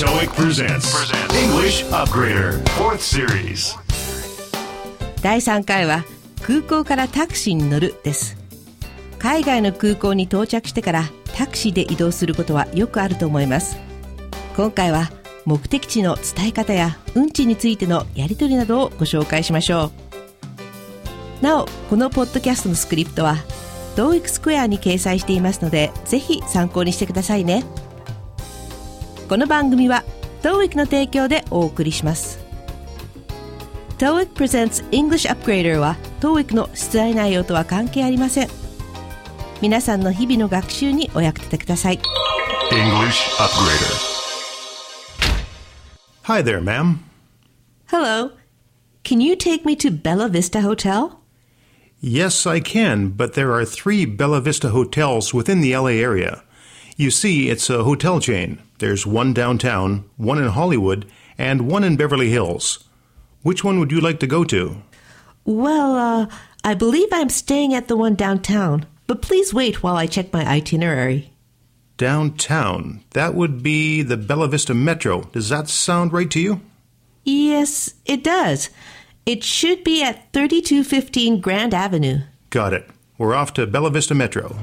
TOEIC presents English Upgrader 4th Series. 第3回は空港からタクシーに乗るです。海外の空港に到着してからタクシーで移動することはよくあると思います。今回は目的地の伝え方や運賃についてのやり取りなどをご紹介しましょう。なおこのポッドキャストのスクリプトは TOEIC スクエアに掲載していますのでぜひ参考にしてくださいねこの番組は TOEIC の提供でお送りします TOEIC Presents English Upgrader は TOEIC の出題内容とは関係ありません皆さんの日々の学習にお役立てください English Upgrader Hi there, ma'am. Hello Can you take me to Bella Vista Hotel? Yes, I can, but there are three Bella Vista hotels within the LA area. You see, it's a hotel chain. There's one downtown, one in Hollywood, and one in Beverly Hills. Which one would you like to go to? Well, uh, I believe I'm staying at the one downtown, but please wait while I check my itinerary. Downtown. That would be the Bella Vista Metro. Does that sound right to you? Yes, it does. It should be at 3215 Grand Avenue. Got it. We're off to Bella Vista Metro.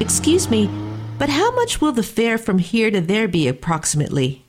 Excuse me, but how much will the fare from here to there be approximately?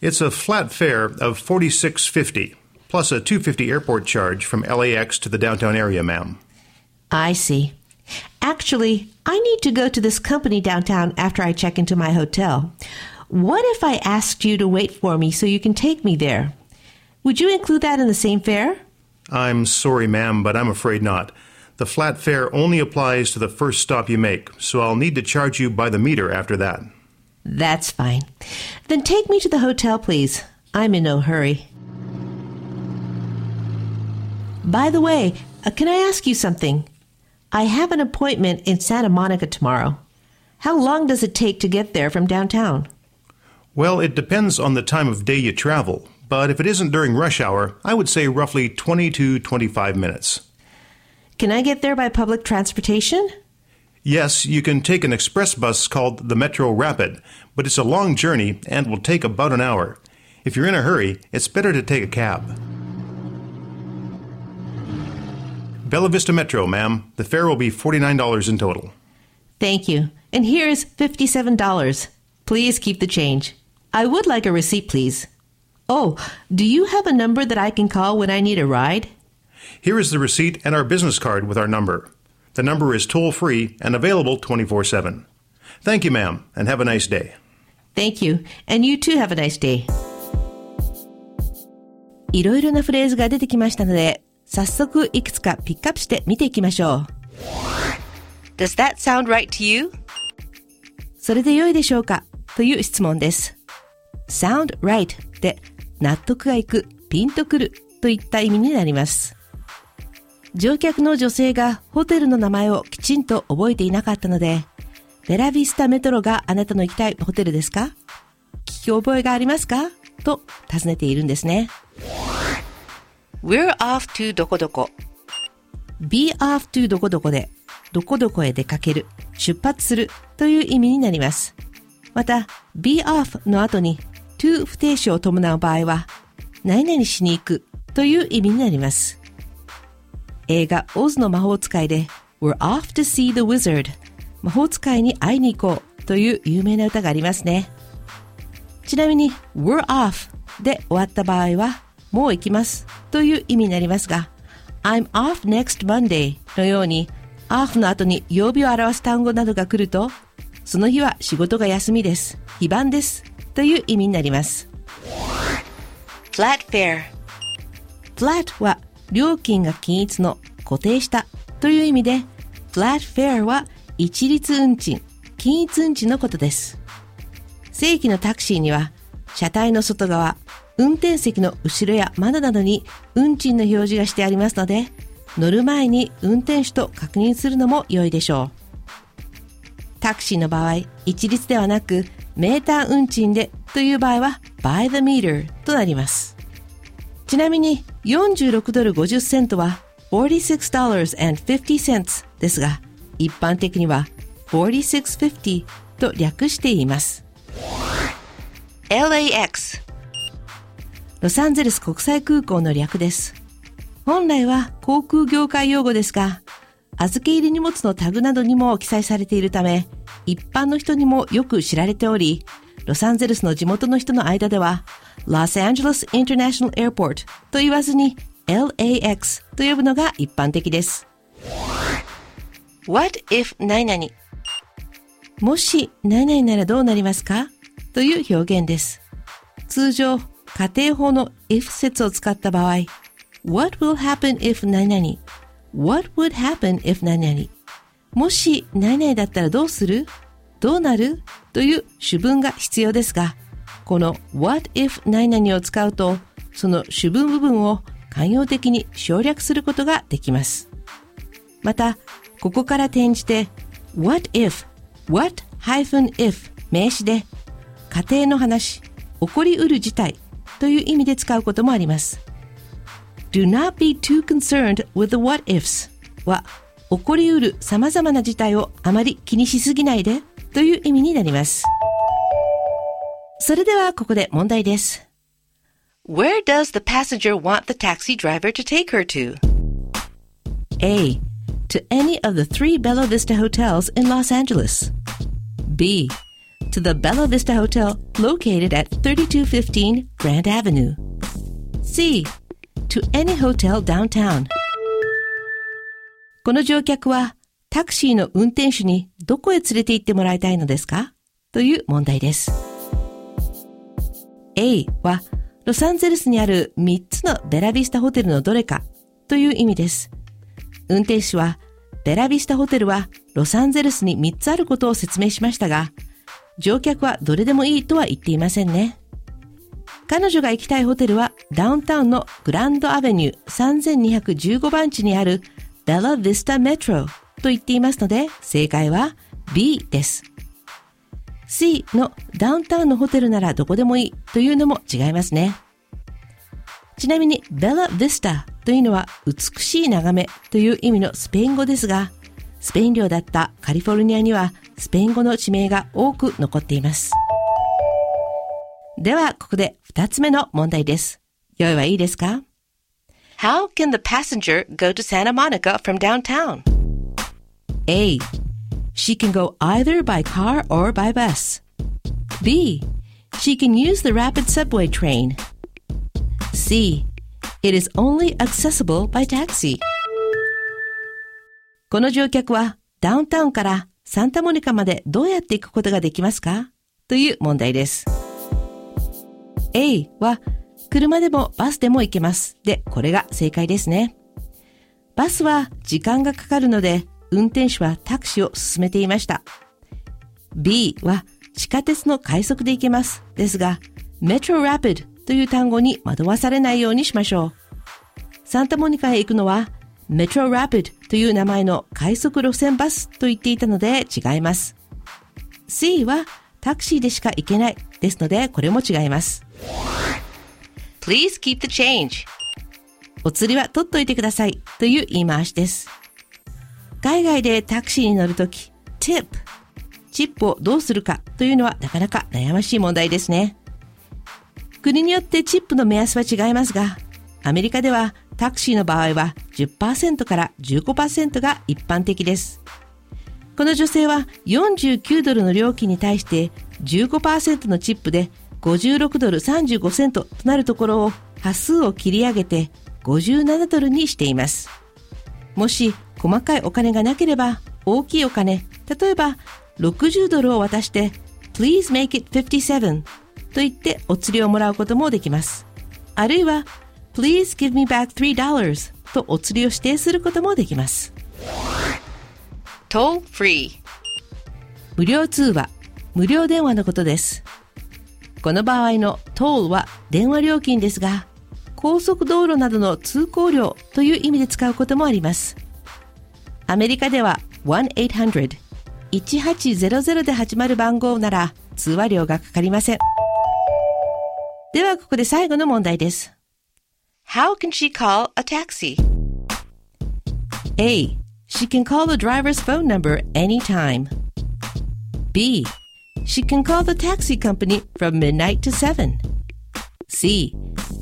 It's a flat fare of 46.50 plus a 250 airport charge from LAX to the downtown area, ma'am. I see. Actually, I need to go to this company downtown after I check into my hotel. What if I asked you to wait for me so you can take me there? Would you include that in the same fare? I'm sorry, ma'am, but I'm afraid not. The flat fare only applies to the first stop you make, so I'll need to charge you by the meter after that. That's fine. Then take me to the hotel, please. I'm in no hurry. By the way, uh, can I ask you something? I have an appointment in Santa Monica tomorrow. How long does it take to get there from downtown? Well, it depends on the time of day you travel, but if it isn't during rush hour, I would say roughly 20 to 25 minutes. Can I get there by public transportation? Yes, you can take an express bus called the Metro Rapid, but it's a long journey and will take about an hour. If you're in a hurry, it's better to take a cab. Bella Vista Metro, ma'am. The fare will be $49 in total. Thank you. And here is $57. Please keep the change. I would like a receipt, please. Oh, do you have a number that I can call when I need a ride? Here is the receipt and our business card with our number. The number is toll free and available 24 7. Thank you, ma'am, and have a nice day. Thank you. And you too have a nice day. いろいろなフレーズが出てきましたので、早速いくつかピックアップして見ていきましょう。Does that sound right to you? それで良いでしょうかという質問です。sound right で納得がいく、ピンとくるといった意味になります。 乗客の女性がホテルの名前をきちんと覚えていなかったので、ベラビスタメトロがあなたの行きたいホテルですか？聞き覚えがありますか？と尋ねているんですね。We're off to どこどこ。be off to どこどこで、どこどこへ出かける、出発するという意味になります。また、be off の後に to 不定詞を伴う場合は、何々しに行くという意味になります。映画オズの魔法使いで We're off to see the wizard 魔法使いに会いに行こうという有名な歌がありますね。ちなみに We're off で終わった場合はもう行きますという意味になりますが I'm off next Monday のように off の後に曜日を表す単語などが来るとその日は仕事が休みです。非番です。という意味になります。flat fare flat は料金が均一の固定したという意味で flat fare は一律運賃、均一運賃のことです。正規のタクシーには車体の外側、運転席の後ろや窓などに運賃の表示がしてありますので乗る前に運転手と確認するのも良いでしょう。タクシーの場合、一律ではなく、メーター運賃でという場合は、by the meter となります。ちなみに、46ドル50セントは、$46.50 ですが、一般的には、4650と略して言います。LAX ロサンゼルス国際空港の略です。本来は航空業界用語ですが、預け入れ荷物のタグなどにも記載されているため、一般の人にもよく知られており、ロサンゼルスの地元の人の間では、ロサンゼルスインターナショナルエアポートと言わずに、LAX と呼ぶのが一般的です。もし何々ならどうなりますか？という表現です。通常、仮定法の if 説を使った場合、What will happen if 何々 ?What would happen if 何々？もし何々だったらどうする？どうなる？という主文が必要ですが、この What if 何々を使うと、その主文部分を寛容的に省略することができます。また、ここから転じて What if, what-if 名詞で家庭の話、起こりうる事態という意味で使うこともあります。Do not be too concerned with the what ifs は起こりうる様々な事態をあまり気にしすぎないでという意味になります。それではここで問題です。Where does the passenger want the taxi driver to take her to? A. To any of the three Bella Vista hotels in Los Angeles. B. To the Bella Vista Hotel located at 3215 Grand Avenue. C. To any hotel downtown. この乗客はタクシーの運転手に どこへ連れて行ってもらいたいのですか？という問題です。A はロサンゼルスにある3つのベラビスタホテルのどれかという意味です。運転手はベラビスタホテルはロサンゼルスに3つあることを説明しましたが、乗客はどれでもいいとは言っていませんね。彼女が行きたいホテルはダウンタウンのグランドアベニュー3215番地にあるベラビスタメトロと言っていますので正解は B です。C のダウンタウンのホテルならどこでもいいというのも違いますね。ちなみにベラ・ヴィスタというのは美しい眺めという意味のスペイン語ですが、スペイン領だったカリフォルニアにはスペイン語の地名が多く残っています。では、ここで二つ目の問題です。用意はいいですか ?How can the passenger go to Santa Monica from downtown? A. She can go either by car or by bus. B. She can use the rapid subway train. C. It is only accessible by taxi. この乗客はダウンタウンからサンタモニカまでどうやって行くことができますかという問題です。A は車でもバスでも行けます。で、これが正解ですね。バスは時間がかかるので運転手はタクシーを進めていました。B は地下鉄の快速で行けます。ですが、Metro Rapid という単語に惑わされないようにしましょう。サンタモニカへ行くのは Metro Rapid という名前の快速路線バスと言っていたので違います。C はタクシーでしか行けないですのでこれも違います。Please keep the change. お釣りは取っといてくださいという言い回しです。海外でタクシーに乗るとき、tip、チップをどうするかというのはなかなか悩ましい問題ですね。国によってチップの目安は違いますが、アメリカではタクシーの場合は10%から15%が一般的です。この女性は49ドルの料金に対して15%のチップで56ドル35セントとなるところを端数を切り上げて57ドルにしています。もし細かいお金がなければ大きいお金、例えば60ドルを渡して Please make it 57と言ってお釣りをもらうこともできます。あるいは Please give me back $3 とお釣りを指定することもできます。toll free 無料通話、無料電話のことです。この場合の toll は電話料金ですが、高速道路などの通行料という意味で使うこともあります。アメリカでは1-800-1800で始まる番号なら通話料がかかりません。ではここで最後の問題です。How can she call a taxi? A. She can call the driver's phone number anytime. B. She can call the taxi company from midnight to 7. C.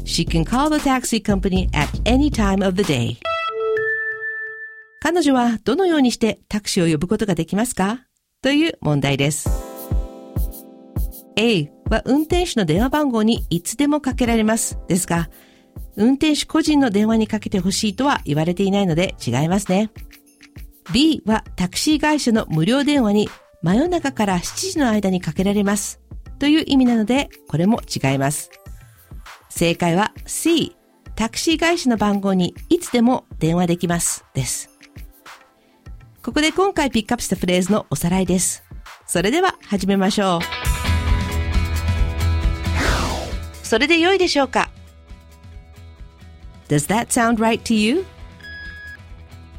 She can call the taxi company at any time of the day. 彼女はどのようにしてタクシーを呼ぶことができますか？という問題です。A は運転手の電話番号にいつでもかけられます。ですが、運転手個人の電話にかけてほしいとは言われていないので違いますね。B はタクシー会社の無料電話に真夜中から7時の間にかけられます。という意味なので、これも違います。正解は C。タクシー会社の番号にいつでも電話できます。です。ここで今回ピックアップしたフレーズのおさらいです。それでは始めましょう。それで良いでしょうか？Does that sound right to you?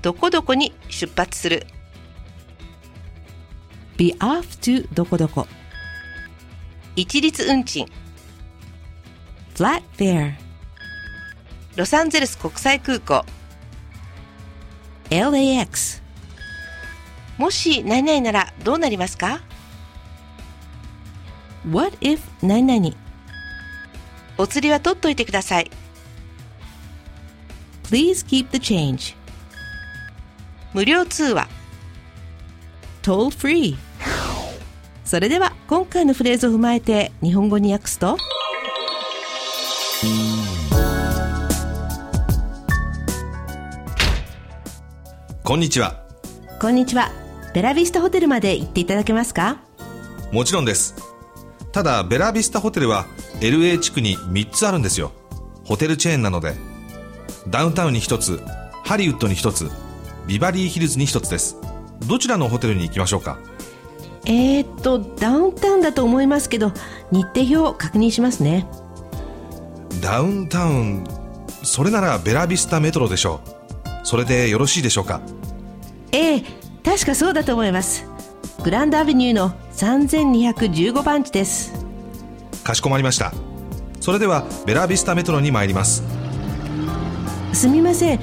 どこどこに出発する？Be off to どこどこ。一律運賃。Flat fare. ロサンゼルス国際空港。LAX もし何々ならどうなりますか？What if 何々？お釣りは取っといてください。Please keep the change. 無料通話。Toll free. それでは今回のフレーズを踏まえて日本語に訳すと。こんにちは。こんにちはベラビスタホテルまで行っていただけますか？もちろんです。ただ、ベラビスタホテルは LA 地区に3つあるんですよ。ホテルチェーンなので。ダウンタウンに1つ、ハリウッドに1つ、ビバリーヒルズに1つです。どちらのホテルに行きましょうか？えー、っとダウンタウンだと思いますけど日程表を確認しますねダウンタウン、それならベラビスタメトロでしょう。それでよろしいでしょうか？ええ確かそうだと思います。グランドアベニューの3215番地です。かしこまりました。それではベラビスタメトロに参ります。すみません。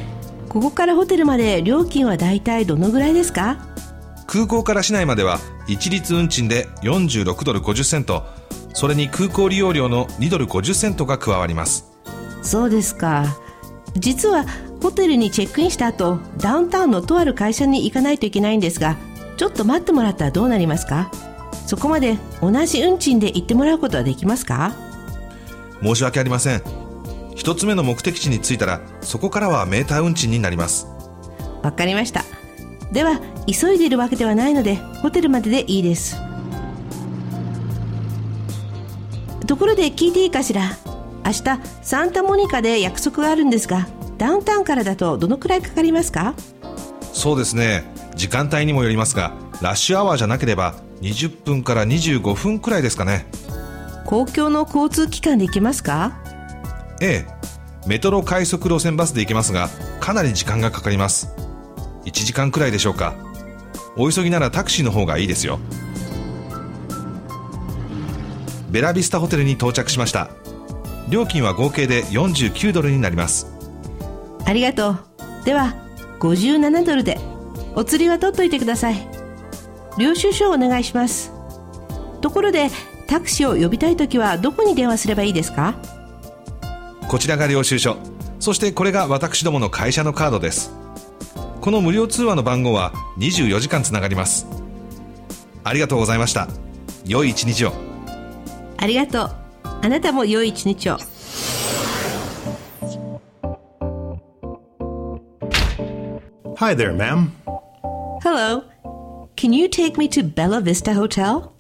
ここからホテルまで料金はだいたいどのぐらいですか？空港から市内までは一律運賃で46ドル50セント。それに空港利用料の2ドル50セントが加わります。そうですか。実はホテルにチェックインした後ダウンタウンのとある会社に行かないといけないんですがちょっと待ってもらったらどうなりますか？そこまで同じ運賃で行ってもらうことはできますか？申し訳ありません。一つ目の目的地に着いたらそこからはメーター運賃になります。わかりました。では急いでいるわけではないのでホテルまででいいです。ところで聞いていいかしら？明日サンタモニカで約束があるんですがダウンタウンからだとどのくらいかかりますか？そうですね。時間帯にもよりますがラッシュアワーじゃなければ20分から25分くらいですかね。公共の交通機関で行けますか？ええ。メトロ快速路線バスで行けますがかなり時間がかかります。1時間くらいでしょうか。お急ぎならタクシーの方がいいですよ。ベラビスタホテルに到着しました。料金は合計で49ドルになりますありがとう。では57ドルでお釣りは取っといてください。領収書をお願いします。ところでタクシーを呼びたいときはどこに電話すればいいですか？こちらが領収書。そしてこれが私どもの会社のカードです。この無料通話の番号は24時間つながります。ありがとうございました。良い一日を。ありがとう。あなたも良い一日を Hi there, ma'am. Hello Can you take me to Bella Vista Hotel?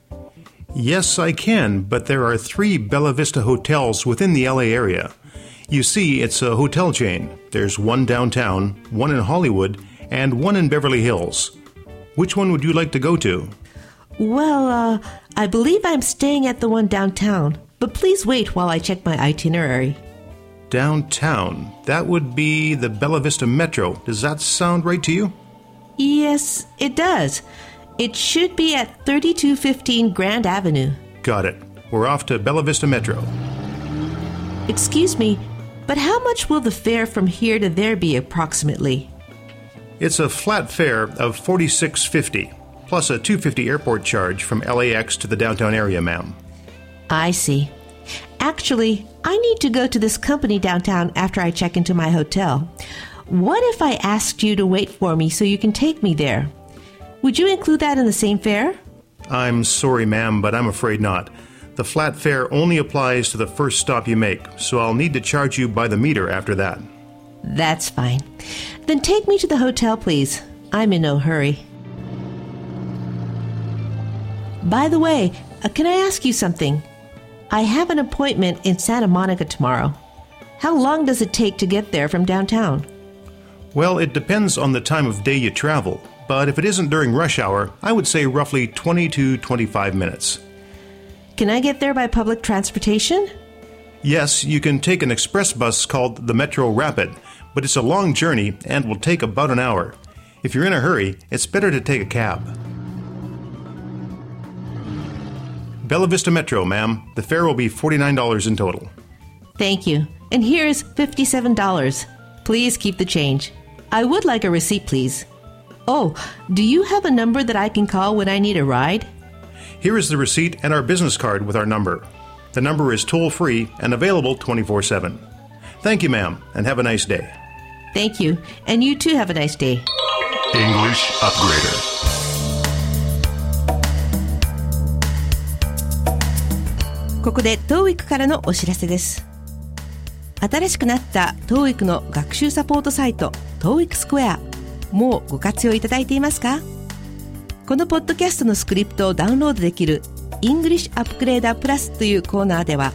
Yes, I can, but there are three Bella Vista hotels within the LA area. You see, it's a hotel chain. There's one downtown, one in Hollywood, and one in Beverly Hills. Which one would you like to go to? Well, uh, I believe I'm staying at the one downtown, but please wait while I check my itinerary. Downtown. That would be the Bella Vista Metro. Does that sound right to you? Yes, it does. It should be at 3215 Grand Avenue. Got it. We're off to Bella Vista Metro. Excuse me, but how much will the fare from here to there be approximately? It's a flat fare of 46.50. plus a 250 airport charge from LAX to the downtown area, ma'am. I see. Actually, I need to go to this company downtown after I check into my hotel. What if I asked you to wait for me so you can take me there? Would you include that in the same fare? I'm sorry, ma'am, but I'm afraid not. The flat fare only applies to the first stop you make, so I'll need to charge you by the meter after that. That's fine. Then take me to the hotel, please. I'm in no hurry. By the way, uh, can I ask you something? I have an appointment in Santa Monica tomorrow. How long does it take to get there from downtown? Well, it depends on the time of day you travel, but if it isn't during rush hour, I would say roughly 20 to 25 minutes. Can I get there by public transportation? Yes, you can take an express bus called the Metro Rapid, but it's a long journey and will take about an hour. If you're in a hurry, it's better to take a cab. Bella Vista Metro, ma'am. The fare will be $49 in total. Thank you. And here is $57. Please keep the change. I would like a receipt, please. Oh, do you have a number that I can call when I need a ride? Here is the receipt and our business card with our number. The number is toll free and available 24 7. Thank you, ma'am, and have a nice day. Thank you. And you too have a nice day. English Upgrader. ここで TOEIC からのお知らせです。新しくなった TOEIC の学習サポートサイト TOEIC Square もうご活用いただいていますか？このポッドキャストのスクリプトをダウンロードできる English Upgrader Plus というコーナーでは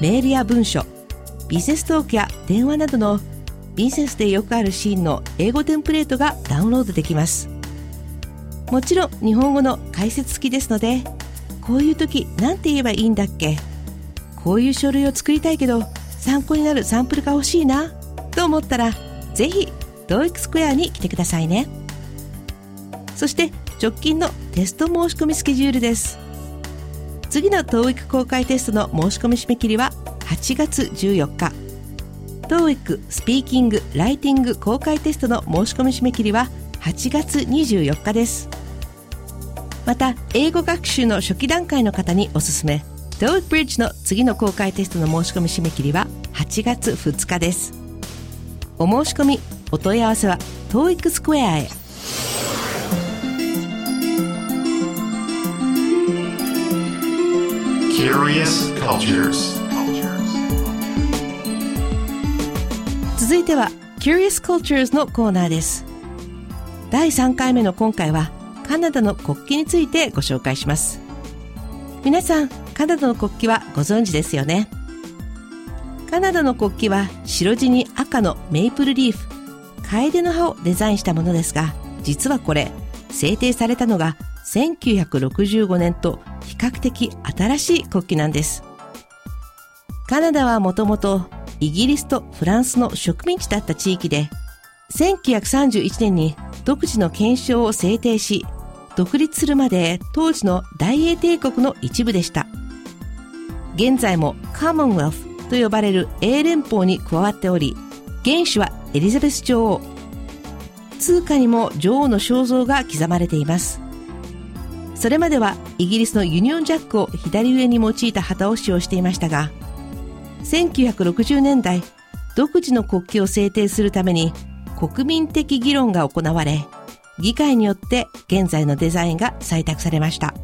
メールや文書、ビジネストークや電話などのビジネスでよくあるシーンの英語テンプレートがダウンロードできます。もちろん日本語の解説付きですのでこういう時何て言えばいいんだっけ？こういう書類を作りたいけど参考になるサンプルが欲しいなと思ったらぜひ TOEIC スクエアに来てくださいね。そして直近のテスト申し込みスケジュールです。次の TOEIC 公開テストの申し込み締め切りは8月14日。TOEIC スピーキング・ライティング公開テストの申し込み締め切りは8月24日です。また英語学習の初期段階の方におすすめ。TOEIC Bridge の次の公開テストの申し込み締め切りは8月2日です。お申し込みお問い合わせは TOEIC スクエアへ.続いては Curious Cultures のコーナーです。第3回目の今回はカナダの国旗についてご紹介します。皆さんカナダの国旗はご存知ですよね？カナダの国旗は白地に赤のメイプルリーフカエデの葉をデザインしたものですが実はこれ制定されたのが1965年と比較的新しい国旗なんです。カナダはもともとイギリスとフランスの植民地だった地域で、1931年に独自の憲章を制定し、独立するまで当時の大英帝国の一部でした。現在もカモンウェルフと呼ばれる英連邦に加わっており、元首はエリザベス女王。通貨にも女王の肖像が刻まれています。それまではイギリスのユニオンジャックを左上に用いた旗を使用していましたが、1960年代、独自の国旗を制定するために国民的議論が行われ、議会によって現在のデザインが採択されました。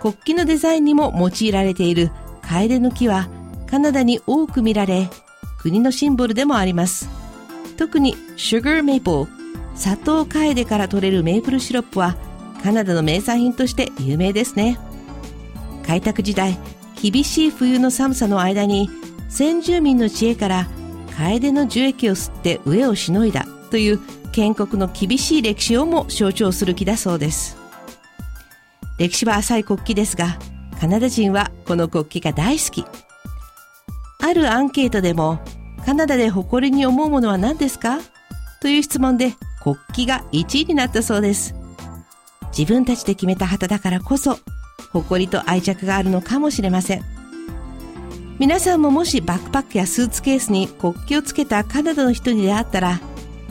国旗のデザインにも用いられているカエデの木はカナダに多く見られ、国のシンボルでもあります。特にシュガーメイプル、砂糖カエデから取れるメープルシロップはカナダの名産品として有名ですね。開拓時代、厳しい冬の寒さの間に先住民の知恵からカエデの樹液を吸って飢えをしのいだという建国の厳しい歴史をも象徴する木だそうです。歴史は浅い国旗ですがカナダ人はこの国旗が大好き。あるアンケートでもカナダで誇りに思うものは何ですか？という質問で国旗が1位になったそうです。自分たちで決めた旗だからこそ誇りと愛着があるのかもしれません。皆さんももしバックパックやスーツケースに国旗をつけたカナダの人に出会ったら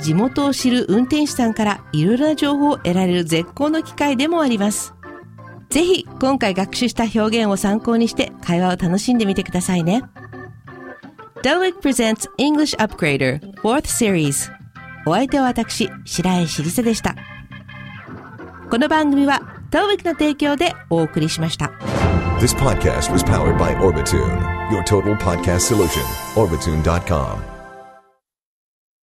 地元を知る運転手さんからいろいろな情報を得られる絶好の機会でもありますぜひ今回学習した表現を参考にして会話を楽しんでみてくださいね TOEIC Presents English Upgrader 4th Series お相手は私白石りさでしたこの番組は TOEIC の提供でお送りしました This podcast was powered by Orbitune, your total podcast solution. Orbitune.com.